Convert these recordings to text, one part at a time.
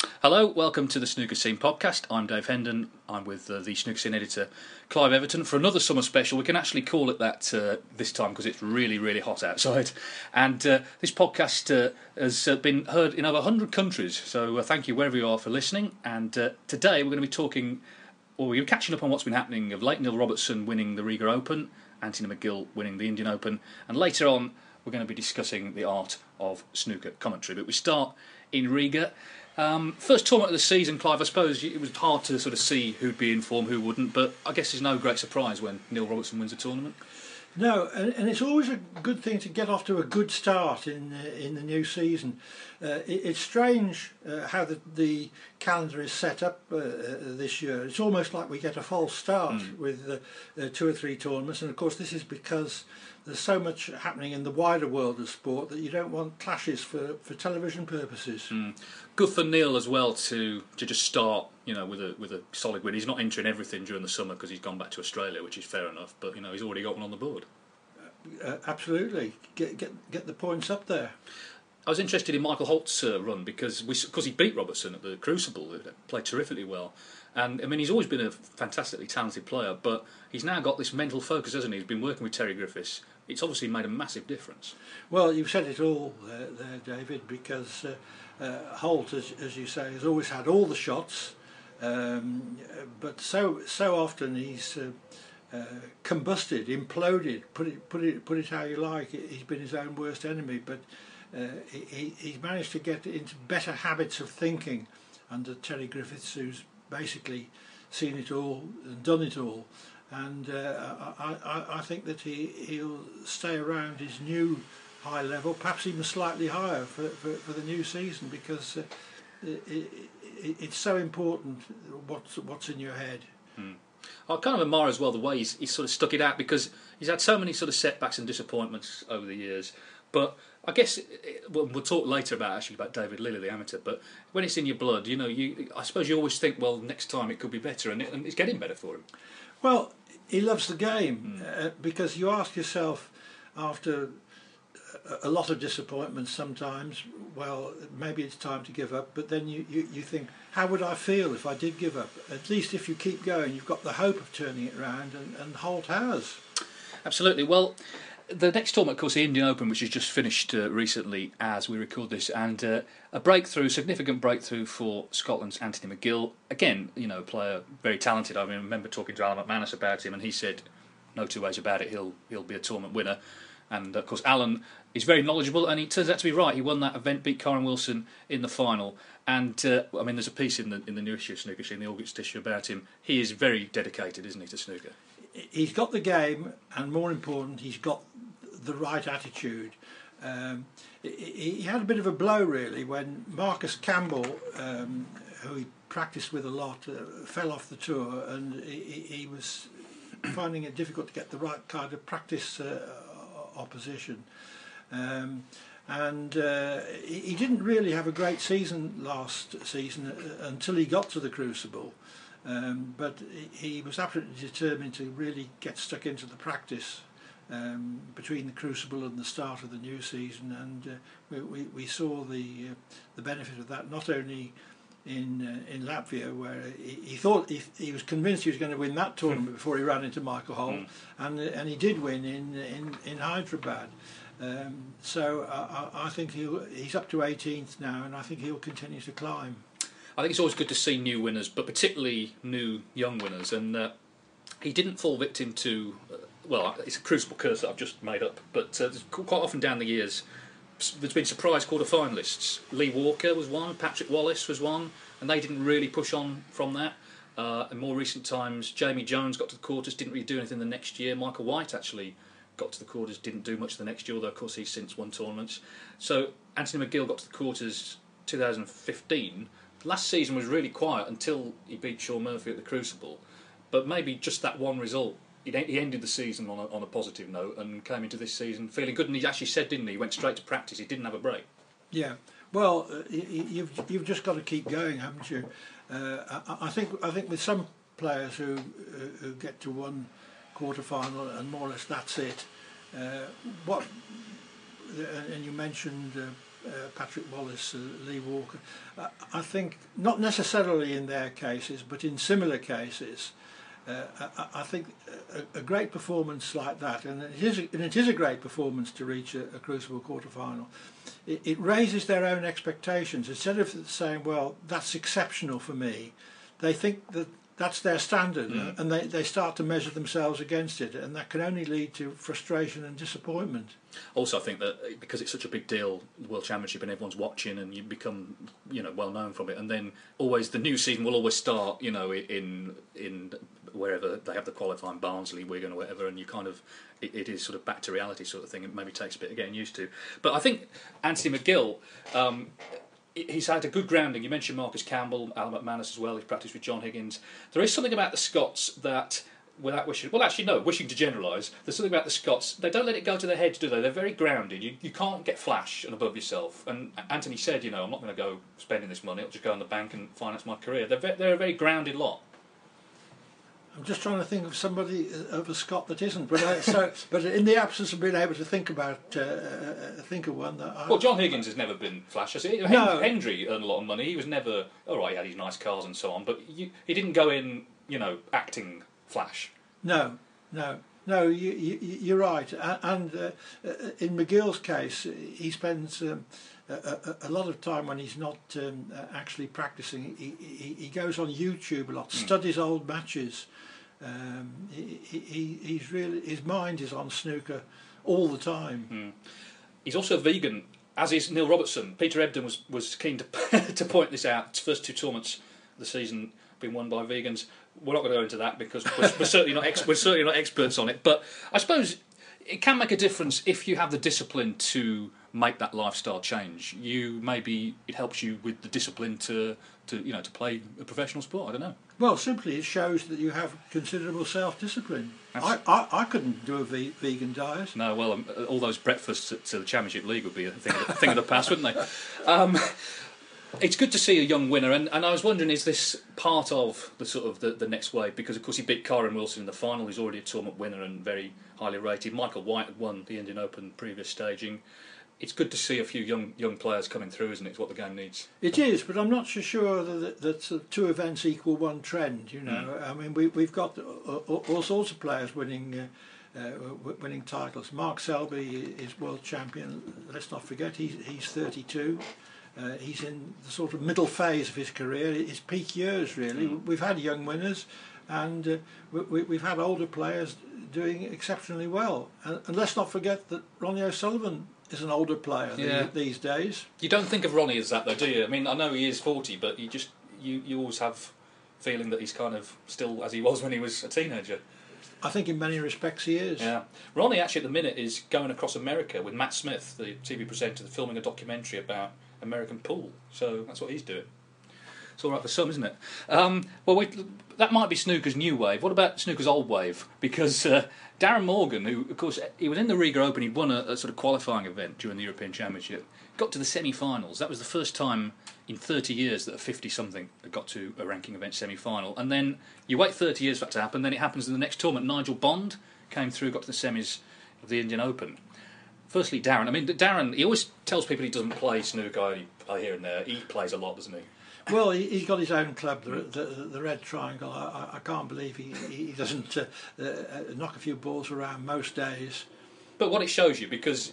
Hello, welcome to the Snooker Scene podcast. I'm Dave Hendon. I'm with uh, the Snooker Scene editor Clive Everton for another summer special. We can actually call it that uh, this time because it's really, really hot outside. And uh, this podcast uh, has uh, been heard in over 100 countries. So uh, thank you wherever you are for listening. And today we're going to be talking, or we're catching up on what's been happening of late Neil Robertson winning the Riga Open, Anthony McGill winning the Indian Open, and later on we're going to be discussing the art of snooker commentary. But we start in Riga. Um, first tournament of the season, Clive. I suppose it was hard to sort of see who'd be in form, who wouldn't. But I guess it's no great surprise when Neil Robertson wins a tournament. No, and, and it's always a good thing to get off to a good start in in the new season. Uh, it, it's strange uh, how the, the calendar is set up uh, uh this year. It's almost like we get a false start mm. with uh, two or three tournaments, and of course this is because there's so much happening in the wider world of sport that you don't want clashes for, for television purposes. Mm. Good for Neil as well to to just start, you know, with a with a solid win. He's not entering everything during the summer because he's gone back to Australia, which is fair enough. But you know, he's already got one on the board. Uh, absolutely, get get get the points up there. I was interested in Michael Holt's uh, run because because he beat Robertson at the Crucible, played terrifically well. And I mean, he's always been a fantastically talented player, but he's now got this mental focus, hasn't he? He's been working with Terry Griffiths. It's obviously made a massive difference. Well, you've said it all there, David, because uh, uh, Holt, as, as, you say, has always had all the shots, um, but so so often he's uh, uh combusted, imploded. Put it put it put it how you like. He's been his own worst enemy, but uh, he, he's managed to get into better habits of thinking under Terry Griffiths, who's basically seen it all and done it all. And uh, I, I, I, think that he, he'll stay around his new high level, perhaps even slightly higher for, for, for the new season because uh, it, it, it's so important what's, what's in your head. Hmm. I kind of admire as well the way he's, he's sort of stuck it out because he's had so many sort of setbacks and disappointments over the years. But I guess well, we'll talk later about actually about David Lilly, the amateur. But when it's in your blood, you know, you I suppose you always think, well, next time it could be better, and, it, and it's getting better for him. Well, he loves the game mm. uh, because you ask yourself after a lot of disappointments sometimes well maybe it's time to give up but then you, you, you think how would I feel if I did give up at least if you keep going you've got the hope of turning it around and, and Holt has absolutely well the next tournament, of course, the Indian Open, which has just finished uh, recently as we record this, and uh, a breakthrough, significant breakthrough for Scotland's Anthony McGill. Again, you know, a player very talented. I, mean, I remember talking to Alan McManus about him, and he said, "No two ways about it. He'll he'll be a tournament winner." And of course, Alan is very knowledgeable, and he turns out to be right. He won that event, beat Kyren Wilson in the final, and uh, I mean, there's a piece in the in the new issue of Snooker, in the August issue, about him. He is very dedicated, isn't he, to snooker? he's got the game, and more important, he's got the right attitude. Um, he, he, had a bit of a blow really when Marcus Campbell, um, who he practiced with a lot, uh, fell off the tour, and he, he, was finding it difficult to get the right kind of practice uh, opposition. Um, and uh, he, he didn't really have a great season last season uh, until he got to the Crucible. Um, but he, he was absolutely determined to really get stuck into the practice um, between the Crucible and the start of the new season, and uh, we, we, we saw the uh, the benefit of that not only in uh, in Latvia, where he, he thought he, he was convinced he was going to win that tournament before he ran into Michael Holt, Mm. and and he did win in in in Hyderabad. Um, so I, I think he'll, he's up to 18th now, and I think he'll continue to climb. I think it's always good to see new winners, but particularly new young winners. And uh, he didn't fall victim to, uh, well, it's a crucible curse that I've just made up, but uh, quite often down the years, there's been surprise quarter finalists. Lee Walker was one, Patrick Wallace was one, and they didn't really push on from that. Uh, in more recent times, Jamie Jones got to the quarters, didn't really do anything the next year. Michael White actually got to the quarters, didn't do much the next year, although of course he's since won tournaments. So Anthony McGill got to the quarters 2015. Last season was really quiet until he beat Shaun Murphy at the Crucible, but maybe just that one result. He ended the season on a, on a positive note and came into this season feeling good. And he actually said, didn't he? He went straight to practice. He didn't have a break. Yeah. Well, uh, you've you've just got to keep going, haven't you? Uh, I, think I think with some players who uh, who get to one quarter final and more or less that's it. Uh, what and and you mentioned uh, uh, Patrick Wallace, uh, Lee Walker. Uh, I think not necessarily in their cases, but in similar cases. Uh, I, I think a, a great performance like that, and it is, and it is a great performance to reach a, a Crucible quarter final. It, it raises their own expectations instead of saying, "Well, that's exceptional for me." They think that that's their standard, Mm. and they, they start to measure themselves against it, and that can only lead to frustration and disappointment. Also, I think that because it's such a big deal, the World Championship, and everyone's watching, and you become, you know, well known from it, and then always the new season will always start, you know, in in wherever they have the qualifying, Barnsley, Wigan, or whatever, and you kind of it, it is sort of back to reality sort of thing. It maybe takes a bit of getting used to, but I think Anthony McGill. Um, He's had a good grounding. You mentioned Marcus Campbell, Alan McManus as well. He's practiced with John Higgins. There is something about the Scots that without wishing, well, actually, no, wishing to generalise, there's something about the Scots. They don't let it go to their heads, do they? They're very grounded. You, you can't get flash and above yourself. And Anthony said, you know, I'm not going to go spending this money. I'll just go in the bank and finance my career. They're, ve- they're a very grounded lot. I'm just trying to think of somebody uh, of a Scot that isn't. But I, so, but in the absence of being able to think about, uh, uh, think of one that I, Well, John Higgins has never been flash, has he? No. Hendry earned a lot of money. He was never, all right, he had his nice cars and so on, but you, he didn't go in, you know, acting flash. No, no, no. You, you, you're right. And uh, uh, in McGill's case, he spends um, a, a, lot of time when he's not um, actually practicing. He, he, he goes on YouTube a lot, studies old matches. Um, he, he, he- he's really his mind is on snooker all the time. He's also vegan, as is Neil Robertson. Peter Ebdon was, was keen to to point this out. His first two tournaments of the season been won by vegans. We're not going to go into that because we're, we're certainly not ex- we're certainly not experts on it. But I suppose it can make a difference if you have the discipline to make that lifestyle change. You maybe it helps you with the discipline to to you know to play a professional sport. I don't know. Well, simply it shows that you have considerable self-discipline. I, I, I couldn't do a ve- vegan diet. No, well, um, all those breakfasts at, to the Championship League would be a thing of the, thing of the past, wouldn't they? Um, it's good to see a young winner, and, and I was wondering, is this part of the sort of the, the next wave? Because of course he beat Kyren Wilson in the final. He's already a tournament winner and very highly rated. Michael White had won the Indian Open previous staging. It's good to see a few young young players coming through, isn't it? It's what the game needs. It is, but I'm not so sure that, that of two events equal one trend. You know, I mean, we, we've got uh, all, all sorts of players winning uh, uh, winning titles. Mark Selby is world champion. Let's not forget he's he's 32. Uh, he's in the sort of middle phase of his career, his peak years really. We've had young winners, and uh, we, we- we've had older players doing exceptionally well. And, and let's not forget that Ronnie O'Sullivan is an older player Yeah. these days. You don't think of Ronnie as that, though, do you? I mean, I know he is forty, but you just you, you always have feeling that he's kind of still as he was when he was a teenager. I think in many respects he is. Yeah, Ronnie actually at the minute is going across America with Matt Smith, the TV presenter, filming a documentary about American pool. So that's what he's doing. It's all right for some, isn't it? Um, well, we, that might be snooker's new wave. What about snooker's old wave? Because uh, Darren Morgan, who, of course, he was in the Riga Open, he'd won a, a sort of qualifying event during the European Championship, got to the semi finals. That was the first time in 30 years that a 50 something got to a ranking event semi final. And then you wait 30 years for that to happen, then it happens in the next tournament. Nigel Bond came through, got to the semis of the Indian Open. Firstly, Darren. I mean, Darren, he always tells people he doesn't play snooker here and there. He plays a lot, doesn't he? Well, he, has got his own club, the, the, the Red Triangle. I, I, can't believe he, he doesn't uh, uh, knock a few balls around most days. But what it shows you, because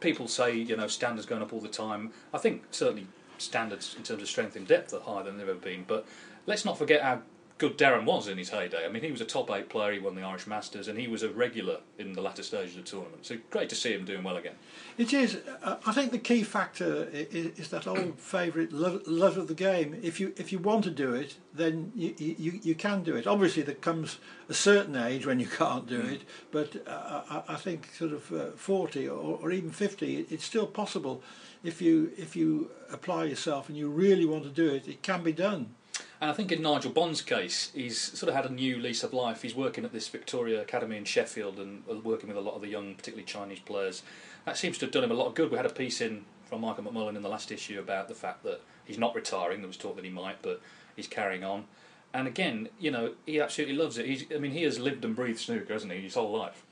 people say, you know, standards going up all the time. I think certainly standards in terms of strength and depth are higher than they've ever been. But let's not forget how good Darren was in his heyday. I mean, he was a top eight player. He won the Irish Masters, and he was a regular in the latter stages of the tournament. So great to see him doing well again. It is. Uh, I think the key factor is, is that old favourite love, love, of the game. If you if you want to do it, then you, you you can do it. Obviously, there comes a certain age when you can't do mm. it, but uh, I, I, think sort of uh, forty or, or, even fifty, it's still possible. If you if you apply yourself and you really want to do it, it can be done. And I think in Nigel Bond's case, he's sort of had a new lease of life. He's working at this Victoria Academy in Sheffield and working with a lot of the young, particularly Chinese players. That seems to have done him a lot of good. We had a piece in from Michael McMullen in the last issue about the fact that he's not retiring. There was talk that he might, but he's carrying on. And again, you know, he absolutely loves it. He's, I mean, he has lived and breathed snooker, hasn't he, his whole life?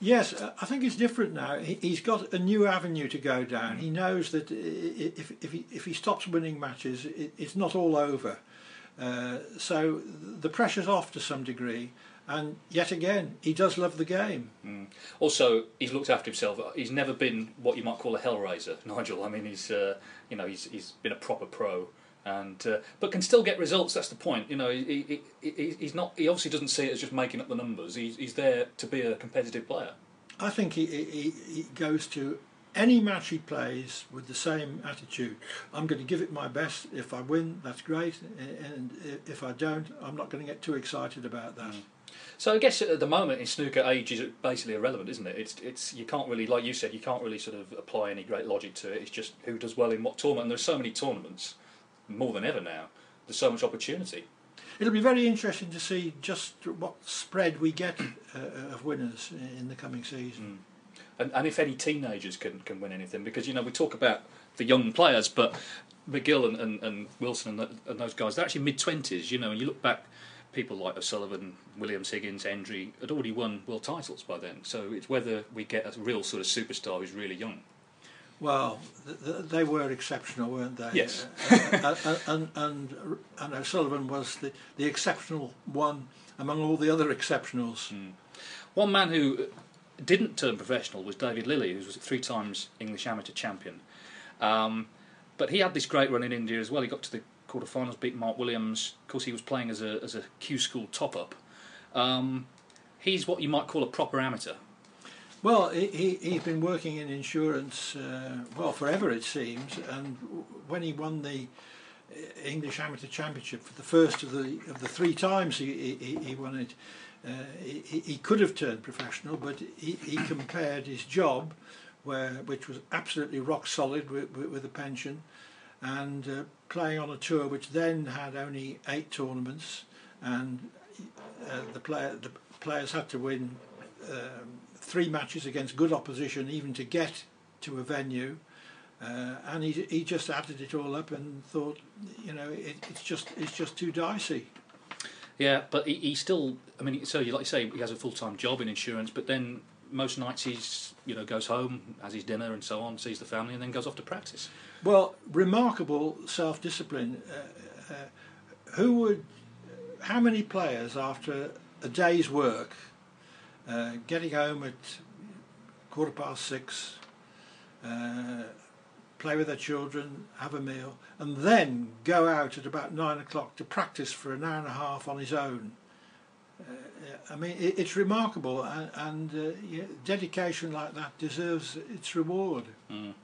Yes, uh, I think it's different now. He's got a new avenue to go down. He knows that if if he, if he stops winning matches, it's not all over. Uh, so the pressure's off to some degree. And yet again, he does love the game. Mm. Also, he's looked after himself. He's never been what you might call a hellraiser, Nigel. I mean, he's uh, you know he's he's been a proper pro, and uh, but can still get results. That's the point. You know, he, he, he, he's not. He obviously doesn't see it as just making up the numbers. He's he's there to be a competitive player. I think he, he, he goes to any match he plays with the same attitude. I'm going to give it my best. If I win, that's great, and if I don't, I'm not going to get too excited about that. Mm. So I guess at the moment in snooker, age is basically irrelevant, isn't it? It's it's you can't really, like you said, you can't really sort of apply any great logic to it. It's just who does well in what tournament. And there's so many tournaments, more than ever now. There's so much opportunity. It'll be very interesting to see just what spread we get uh, of winners in the coming season. Mm and, and if any teenagers can, can win anything, because you know we talk about the young players, but McGill and, and, and Wilson and, and, those guys, they're actually mid twenties. You know, and you look back, people like O'Sullivan, Williams, Higgins, Hendry had already won world titles by then. So it's whether we get a real sort of superstar who's really young. Well, they were exceptional, weren't they? Yes. uh, and, and, and, and O'Sullivan was the, the exceptional one among all the other exceptionals. Mm. One man who didn't turn professional was David Lilly, who was three times English amateur champion. Um, but he had this great run in India as well. He got to the quarterfinals, beat Mark Williams. Of course, he was playing as a as a Q school top up. Um, he's what you might call a proper amateur. Well, he, he's been working in insurance, uh, well, forever it seems. And when he won the English Amateur Championship for the first of the of the three times he, he, he won it, uh, he, he, could have turned professional, but he, he compared his job, where which was absolutely rock solid with, with, with a pension, and uh, playing on a tour which then had only eight tournaments, and uh, the player the players had to win um, three matches against good opposition even to get to a venue. Uh, and he, he just added it all up and thought, you know, it, it's just it's just too dicey. Yeah, but he, he still. I mean, so you like you say, he has a full time job in insurance, but then most nights he's you know goes home, has his dinner and so on, sees the family, and then goes off to practice. Well, remarkable self discipline. Uh, uh, who would? How many players after a day's work, uh, getting home at quarter past six, uh, play with their children, have a meal, and then go out at about nine o'clock to practice for an hour and a half on his own. Uh, I mean, it, it's remarkable, and, and uh, yeah, dedication like that deserves its reward. Mm.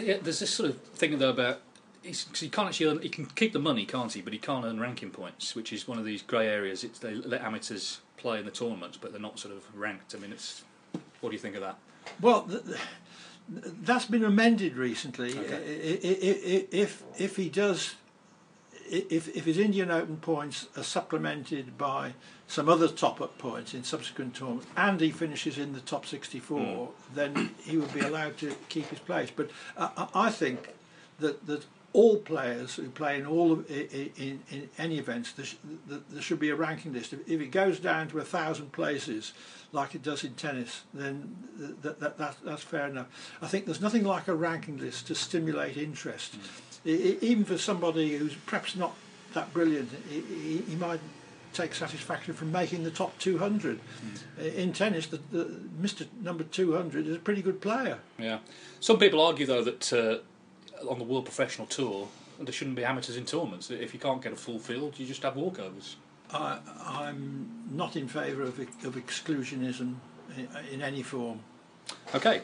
Yeah, there's this sort of thing though about he can't actually earn, he can keep the money, can't he? But he can't earn ranking points, which is one of these grey areas. It's, they let amateurs play in the tournaments, but they're not sort of ranked. I mean, it's what do you think of that? Well, the, the, that's been amended recently. Okay. If if he does if, if his Indian Open points are supplemented by some other top-up points in subsequent tournaments, and he finishes in the top 64, mm. then he would be allowed to keep his place. But uh, I think that that all players who play in all of, in, in, in any events, there, sh- there, should be a ranking list. If, if, it goes down to a thousand places, like it does in tennis, then that, that, that, that's fair enough. I think there's nothing like a ranking list to stimulate interest. Mm. even for somebody who's perhaps not that brilliant, he, he might take satisfaction from making the top 200. Mm. In tennis, the, the, Mr. Number 200 is a pretty good player. Yeah. Some people argue, though, that uh, on the World Professional Tour, there shouldn't be amateurs in tournaments. If you can't get a full field, you just have walkovers. I, I'm not in favour of, of exclusionism in, in, any form. Okay,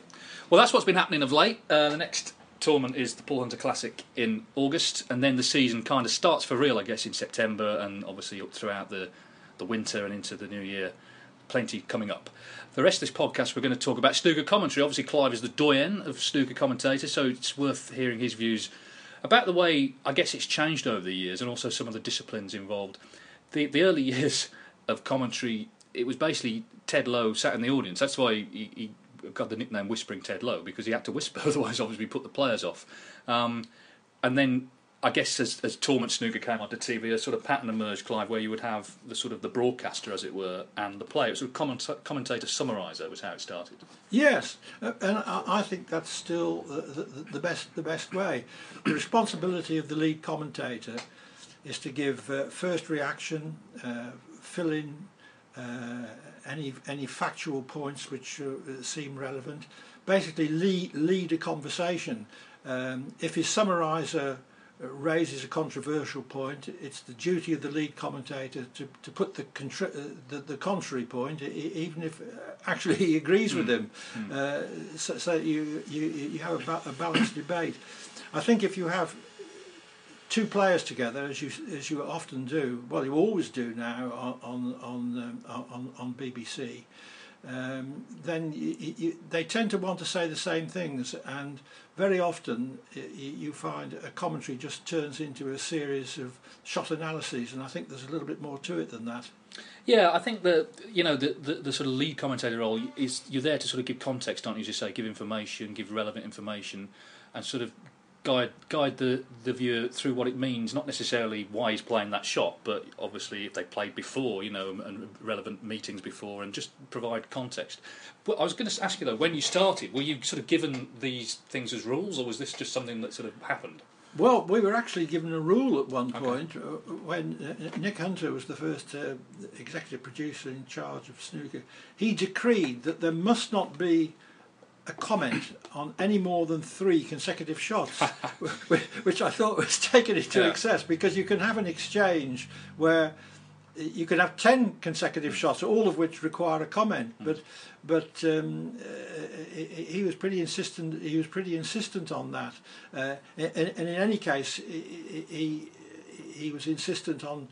well that's what's been happening of late. Uh, the next tournament is the Paul Hunter Classic in August, and then the season kind of starts for real, I guess, in September, and obviously up throughout the the winter and into the new year. Plenty coming up the rest of this podcast, we're going to talk about snooker commentary. Obviously, Clive is the doyen of snooker commentators, so it's worth hearing his views about the way I guess it's changed over the years, and also some of the disciplines involved. The the early years of commentary, it was basically Ted Lowe sat in the audience. That's why he, he got the nickname Whispering Ted Lowe because he had to whisper, otherwise, obviously, we put the players off. Um, and then I guess as, as tournament snooker came onto TV, a sort of pattern emerged, Clive, where you would have the sort of the broadcaster, as it were, and the player. Sort of comment, commentator summariser was how it started. Yes, uh, and I think that's still the, the, the, best the best way. The responsibility of the lead commentator is to give uh, first reaction, uh, fill in uh, any any factual points which uh, seem relevant. Basically, lead lead a conversation. Um, if his summariser raises a controversial point, it's the duty of the lead commentator to, to put the, contri- uh, the, the contrary point, even if uh, actually he agrees with hmm. him, mm. uh, so, so, you, you, you have a, ba- a, balanced debate. I think if you have two players together, as you as you often do, well, you always do now on on on, um, on, on BBC um, then you, you, they tend to want to say the same things, and very often you find a commentary just turns into a series of shot analyses, and I think there's a little bit more to it than that. Yeah, I think that you know the, the, the sort of lead commentator role is you're there to sort of give context, aren't you? As you say, give information, give relevant information, and sort of guide guide the, the viewer through what it means, not necessarily why he's playing that shot, but obviously if they played before, you know, and relevant meetings before, and just provide context. But I was going to ask you though, when you started, were you sort of given these things as rules, or was this just something that sort of happened? Well, we were actually given a rule at one point okay. Uh, when uh, Nick Hunter was the first uh, executive producer in charge of snooker. He decreed that there must not be a comment on any more than three consecutive shots, which I thought was taking it to yeah. excess because you can have an exchange where you can have ten consecutive shots, all of which require a comment. Mm. But but um, uh, he was pretty insistent. He was pretty insistent on that, uh, and, and, in any case, he, he, he was insistent on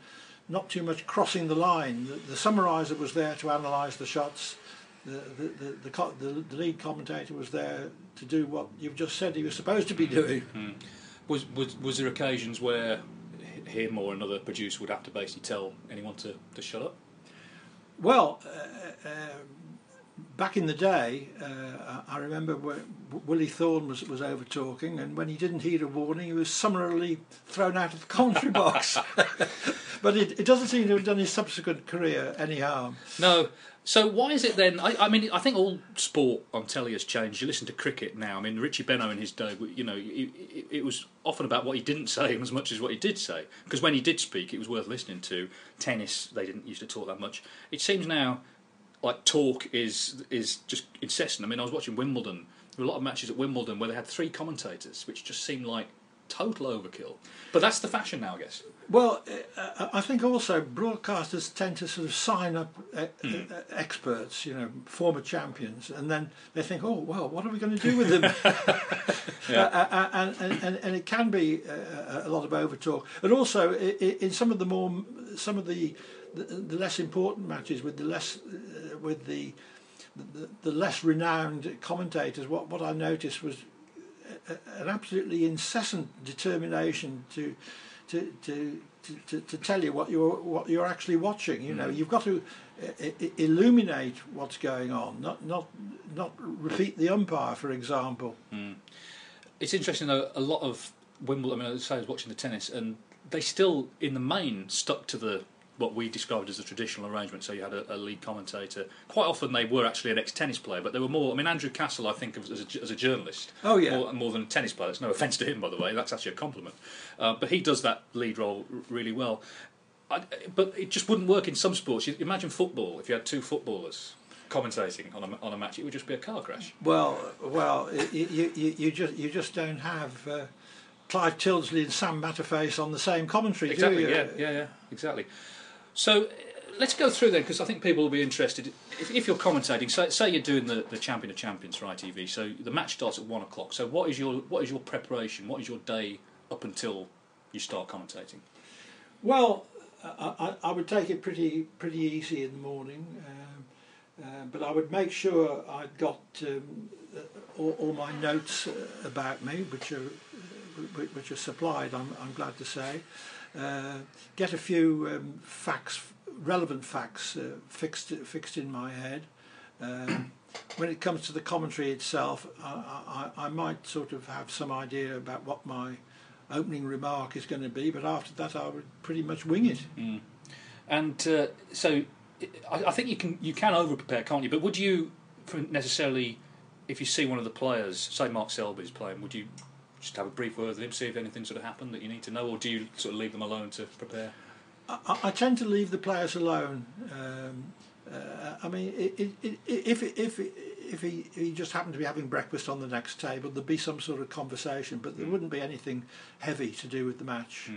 not too much crossing the line. The, the summariser was there to analyse the shots the, the, the, the, the lead commentator was there to do what you've just said he was supposed to be doing. Mm. Was, was, was there occasions where him or another producer would have to basically tell anyone to, to shut up? Well, uh, uh, back in the day, uh, I remember Willie Thorne was, was over talking, and when he didn't heed a warning, he was summarily thrown out of the commentary box. but it, it, doesn't seem to have done his subsequent career any harm. No, so why is it then? I, I, mean, I think all sport on telly has changed. You listen to cricket now. I mean, Richie Benaud in his day, you know, it, it, was often about what he didn't say as much as what he did say. Because when he did speak, it was worth listening to. Tennis, they didn't used to talk that much. It seems now like talk is is just incessant. I mean, I was watching Wimbledon. There were a lot of matches at Wimbledon where they had three commentators, which just seemed like total overkill. But that's the fashion now, I guess. Well, uh, I think also broadcasters tend to sort of sign up uh, mm. uh, experts, you know, former champions, and then they think, oh, well, what are we going to do with them? yeah. Uh, uh, and, and, and it can be uh, a lot of overtalk. And also, in some of the more, some of the, the, the less important matches with the less, uh, with the, the, the less renowned commentators, what, what I noticed was an absolutely incessant determination to to, to to, to, tell you what you're what you're actually watching. You know, mm. you've got to i- i- illuminate what's going on, not not not repeat the umpire, for example. Mm. It's interesting though. A lot of Wimbledon. I mean, I was watching the tennis, and they still, in the main, stuck to the what we described as a traditional arrangement. So you had a, a lead commentator. Quite often, they were actually an ex-tennis player, but they were more. I mean, Andrew Castle, I think, of as a, as a journalist. Oh, yeah. more, more than a tennis player. That's no offence to him, by the way. That's actually a compliment. Uh, but he does that lead role really well. I, but it just wouldn't work in some sports. You imagine football. If you had two footballers commentating on a, on a match, it would just be a car crash. Well, well, you, you, you just you just don't have uh, Clive Tildesley and Sam Matterface on the same commentary, Exactly. do you? Yeah, yeah, yeah. Exactly. So uh, let's go through then, because I think people will be interested. If, if you're commentating, say, say you're doing the, the Champion of Champions for ITV, so the match starts at one o'clock. So what is your what is your preparation? What is your day up until you start commentating? Well, I, I, I would take it pretty pretty easy in the morning, um, uh, but I would make sure I'd got um, uh, all, all my notes uh, about me, which are which are supplied. I'm, I'm glad to say. Uh, get a few um, facts, relevant facts, uh, fixed fixed in my head. Um, when it comes to the commentary itself, I, I, I might sort of have some idea about what my opening remark is going to be, but after that I would pretty much wing it. And uh, so I, I think you can you can over prepare, can't you? But would you necessarily, if you see one of the players, say Mark Selby's playing, would you just have a brief word with him, see if anything sort of happened that you need to know, or do you sort of leave them alone to prepare? I, I tend to leave the players alone. Um, uh, I mean, i i i if if if he, he just happened to be having breakfast on the next table, there'd be some sort of conversation, but there wouldn't be anything heavy to do with the match.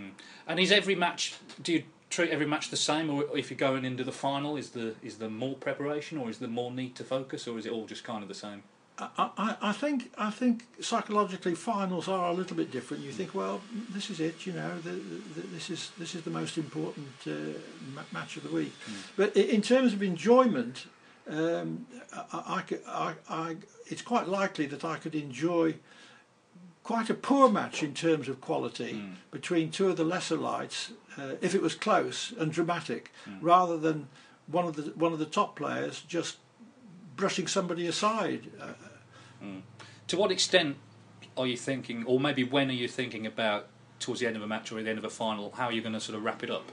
And is every match? Do you treat every match the same, or if you're going into the final, is the is there more preparation, or is there more need to focus, or is it all just kind of the same? I, I, I think I think psychologically finals are a little bit different. You think, well, this is it. You know, the, the, this is this is the most important uh, ma- match of the week. But in terms of enjoyment, um, I, I, I, I, it's quite likely that I could enjoy quite a poor match in terms of quality between two of the lesser lights, uh, if it was close and dramatic, rather than one of the one of the top players just brushing somebody aside. Uh, To what extent are you thinking, or maybe when are you thinking about towards the end of a match or the end of a final, how are you going to sort of wrap it up?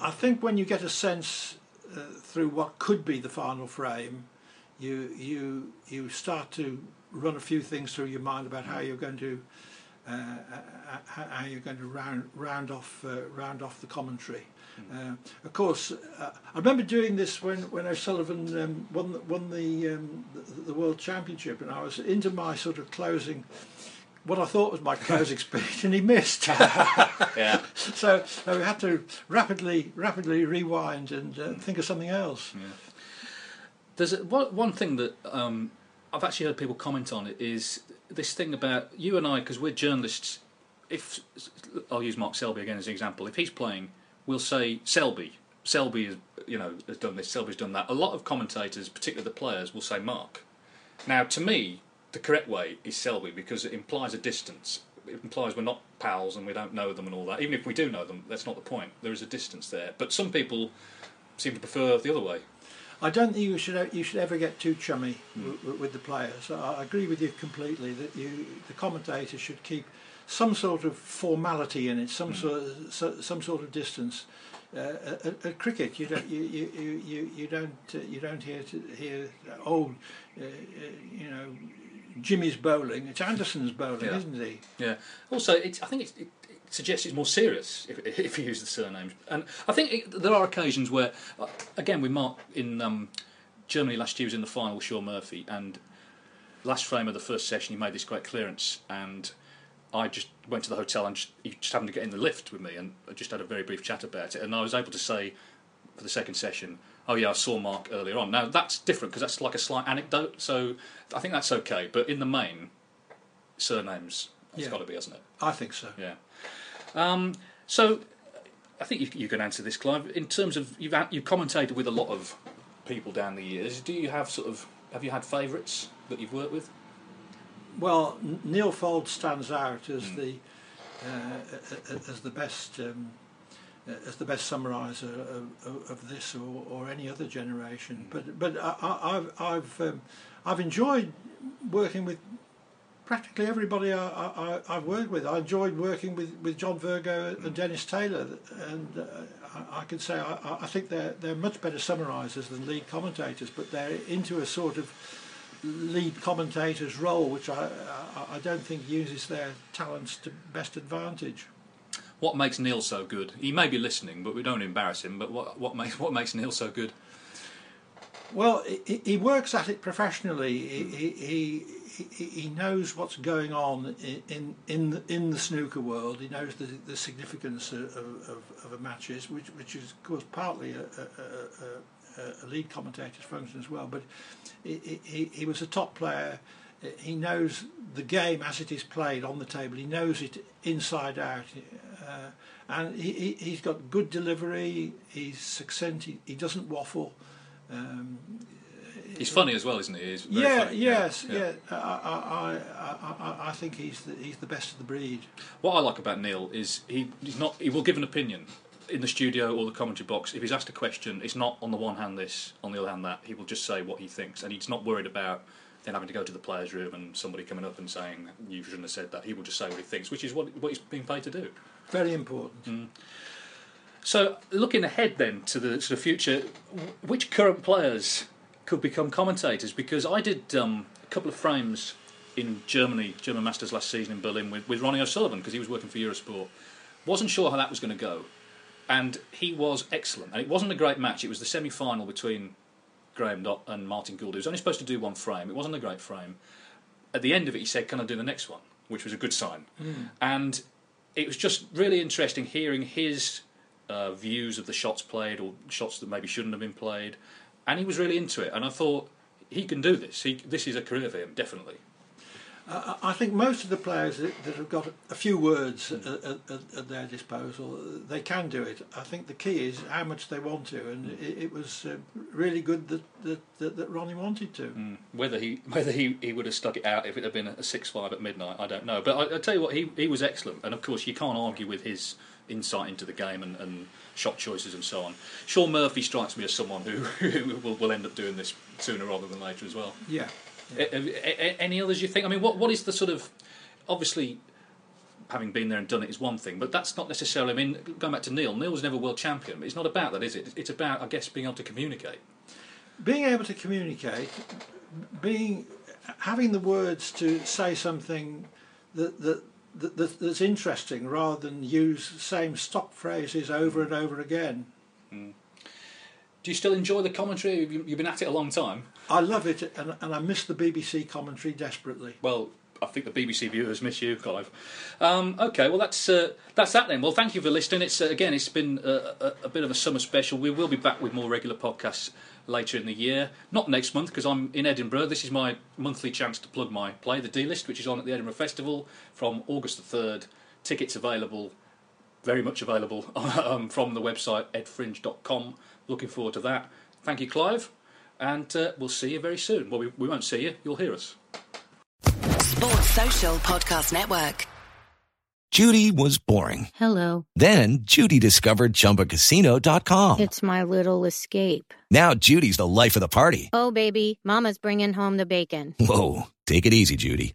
I think when you get a sense uh, through what could be the final frame, you you you start to run a few things through your mind about how you're going to uh, uh, how how you're going to round round off uh, round off the commentary. Uh, of course, uh, I remember doing this when when O'Sullivan um, won the, won the, um, the the world championship, and I was into my sort of closing. What I thought was my closing speech, and he missed. Yeah. So, so we had to rapidly, rapidly rewind and uh, think of something else. Yeah. There's a, one, one thing that um, I've actually heard people comment on it is this thing about you and I, because we're journalists. If I'll use Mark Selby again as an example, if he's playing, we'll say Selby. Selby has, you know, has done this. Selby's done that. A lot of commentators, particularly the players, will say Mark. Now, to me, the correct way is Selby because it implies a distance. It implies we're not pals and we don't know them and all that. Even if we do know them, that's not the point. There is a distance there. But some people seem to prefer the other way. I don't think you should you should ever get too chummy hmm. w- with the players. I I agree with you completely that you the commentators should keep some sort of formality in it, some sort of, so, some sort of distance. Uh, at, at cricket, you don't you you, you, you, don't uh, you don't hear to hear oh uh, uh, you know Jimmy's bowling. It's Anderson's bowling, Yeah. isn't he? Yeah. Also, it's, I think it's, it, it suggests it's more serious if, if you use the surnames. And I think it, there are occasions where, uh, again, with Mark in um, Germany last year, he was in the final with Shaun Murphy, and last frame of the first session, he made this great clearance, and I just went to the hotel and just, he just happened to get in the lift with me, and I just had a very brief chat about it, and I was able to say for the second session. Oh yeah, I saw Mark earlier on. Now that's different because that's like a slight anecdote, so I think that's okay. But in the main, surnames it's Yeah. got to be, hasn't it? I think so. Yeah. Um, so, I think you, you can answer this, Clive. In terms of you've you've commentated with a lot of people down the years. Do you have sort of have you had favourites that you've worked with? Well, Neil Foulds stands out as the uh, as the best um, as the best summariser of, of, this or, or any other generation. But but I, have I've um, I've enjoyed working with practically everybody I, I, have worked with. I enjoyed working with, with John Virgo and Dennis Taylor, and uh, I, I can say I, I think they're they're much better summarisers than lead commentators, but they're into a sort of lead commentator's role, which I, I, I don't think uses their talents to best advantage. What makes Neil so good? He may be listening, but we don't embarrass him. But what what makes what makes Neil so good? Well, he, he works at it professionally. He, he, he, he knows what's going on in in the, in the snooker world. He knows the, the significance of, of, of a matches, which which is of course partly a, a, a, a lead commentator's function as well. But he, he, he was a top player he knows the game as it is played on the table. He knows it inside out, uh, and he, he has got good delivery. He's succinct. He, he doesn't waffle. Um, he's funny as well, isn't he? Yeah, funny. yes, yeah. yeah. I, I, I, I, think he's the, he's the best of the breed. What I like about Neil is he, he's not. He will give an opinion in the studio or the commentary box. If he's asked a question, it's not on the one hand this, on the other hand that. He will just say what he thinks, and he's not worried about then having to go to the players' room and somebody coming up and saying you shouldn't have said that. He will just say what he thinks, which is what what he's being paid to do. Very important. Mm. So, looking ahead then to the to the future, which current players could become commentators? Because I did um, a couple of frames in Germany, German Masters last season in Berlin with, with Ronnie O'Sullivan because he was working for Eurosport. Wasn't sure how that was going to go, and he was excellent. And it wasn't a great match. It was the semi-final between Graeme Dott and Martin Gould. He was only supposed to do one frame. It wasn't a great frame. At the end of it, he said, "Can I do the next one?" Which was a good sign. Mm. And it was just really interesting hearing his uh, views of the shots played or shots that maybe shouldn't have been played. And he was really into it. And I thought he can do this. He, this is a career for him, definitely. I think most of the players that, have got a few words at, at, at, their disposal, they can do it. I think the key is how much they want to, and it, it was uh, really good that, that, that, that, Ronnie wanted to. Mm. Whether he whether he, he would have stuck it out if it had been a six five at midnight, I don't know. But I, I tell you what, he he was excellent, and of course you can't argue with his insight into the game and, and shot choices and so on. Shaun Murphy strikes me as someone who, who will, will end up doing this sooner rather than later as well. Yeah. Any others you think? I mean, what what is the sort of obviously having been there and done it is one thing, but that's not necessarily. I mean, going back to Neil, Neil was never world champion. It's not about that, is it? It's about, I guess, being able to communicate. Being able to communicate, being having the words to say something that that. that that's interesting rather than use the same stock phrases over and over again. Mm. Do you still enjoy the commentary? You've been at it a long time. I love it, and, and I miss the BBC commentary desperately. Well, I think the BBC viewers miss you, Clive. Um, okay, well that's uh, that's that then. Well, thank you for listening. It's uh, again, it's been a, a, a, bit of a summer special. We will be back with more regular podcasts later in the year. Not next month because I'm in Edinburgh. This is my monthly chance to plug my play, the D List, which is on at the Edinburgh Festival from August the third. Tickets available, very much available um, from the website edfringe.com. Looking forward to that. Thank you, Clive and uh, we'll see you very soon. Well, we, we won't see you, you'll hear us. Sports Social Podcast Network. Judy was boring. Hello. Then Judy discovered chumbacasino.com. It's my little escape. Now Judy's the life of the party. Oh, baby, Mama's bringing home the bacon. Whoa. Take it easy, Judy.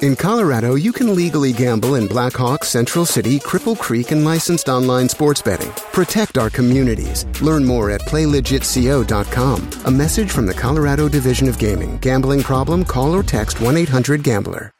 In Colorado, you can legally gamble in Black Hawk, Central City, Cripple Creek, and licensed online sports betting. Protect our communities. Learn more at PlayLegitCO.com. A message from the Colorado Division of Gaming. Gambling problem? Call or text 1 800 GAMBLER.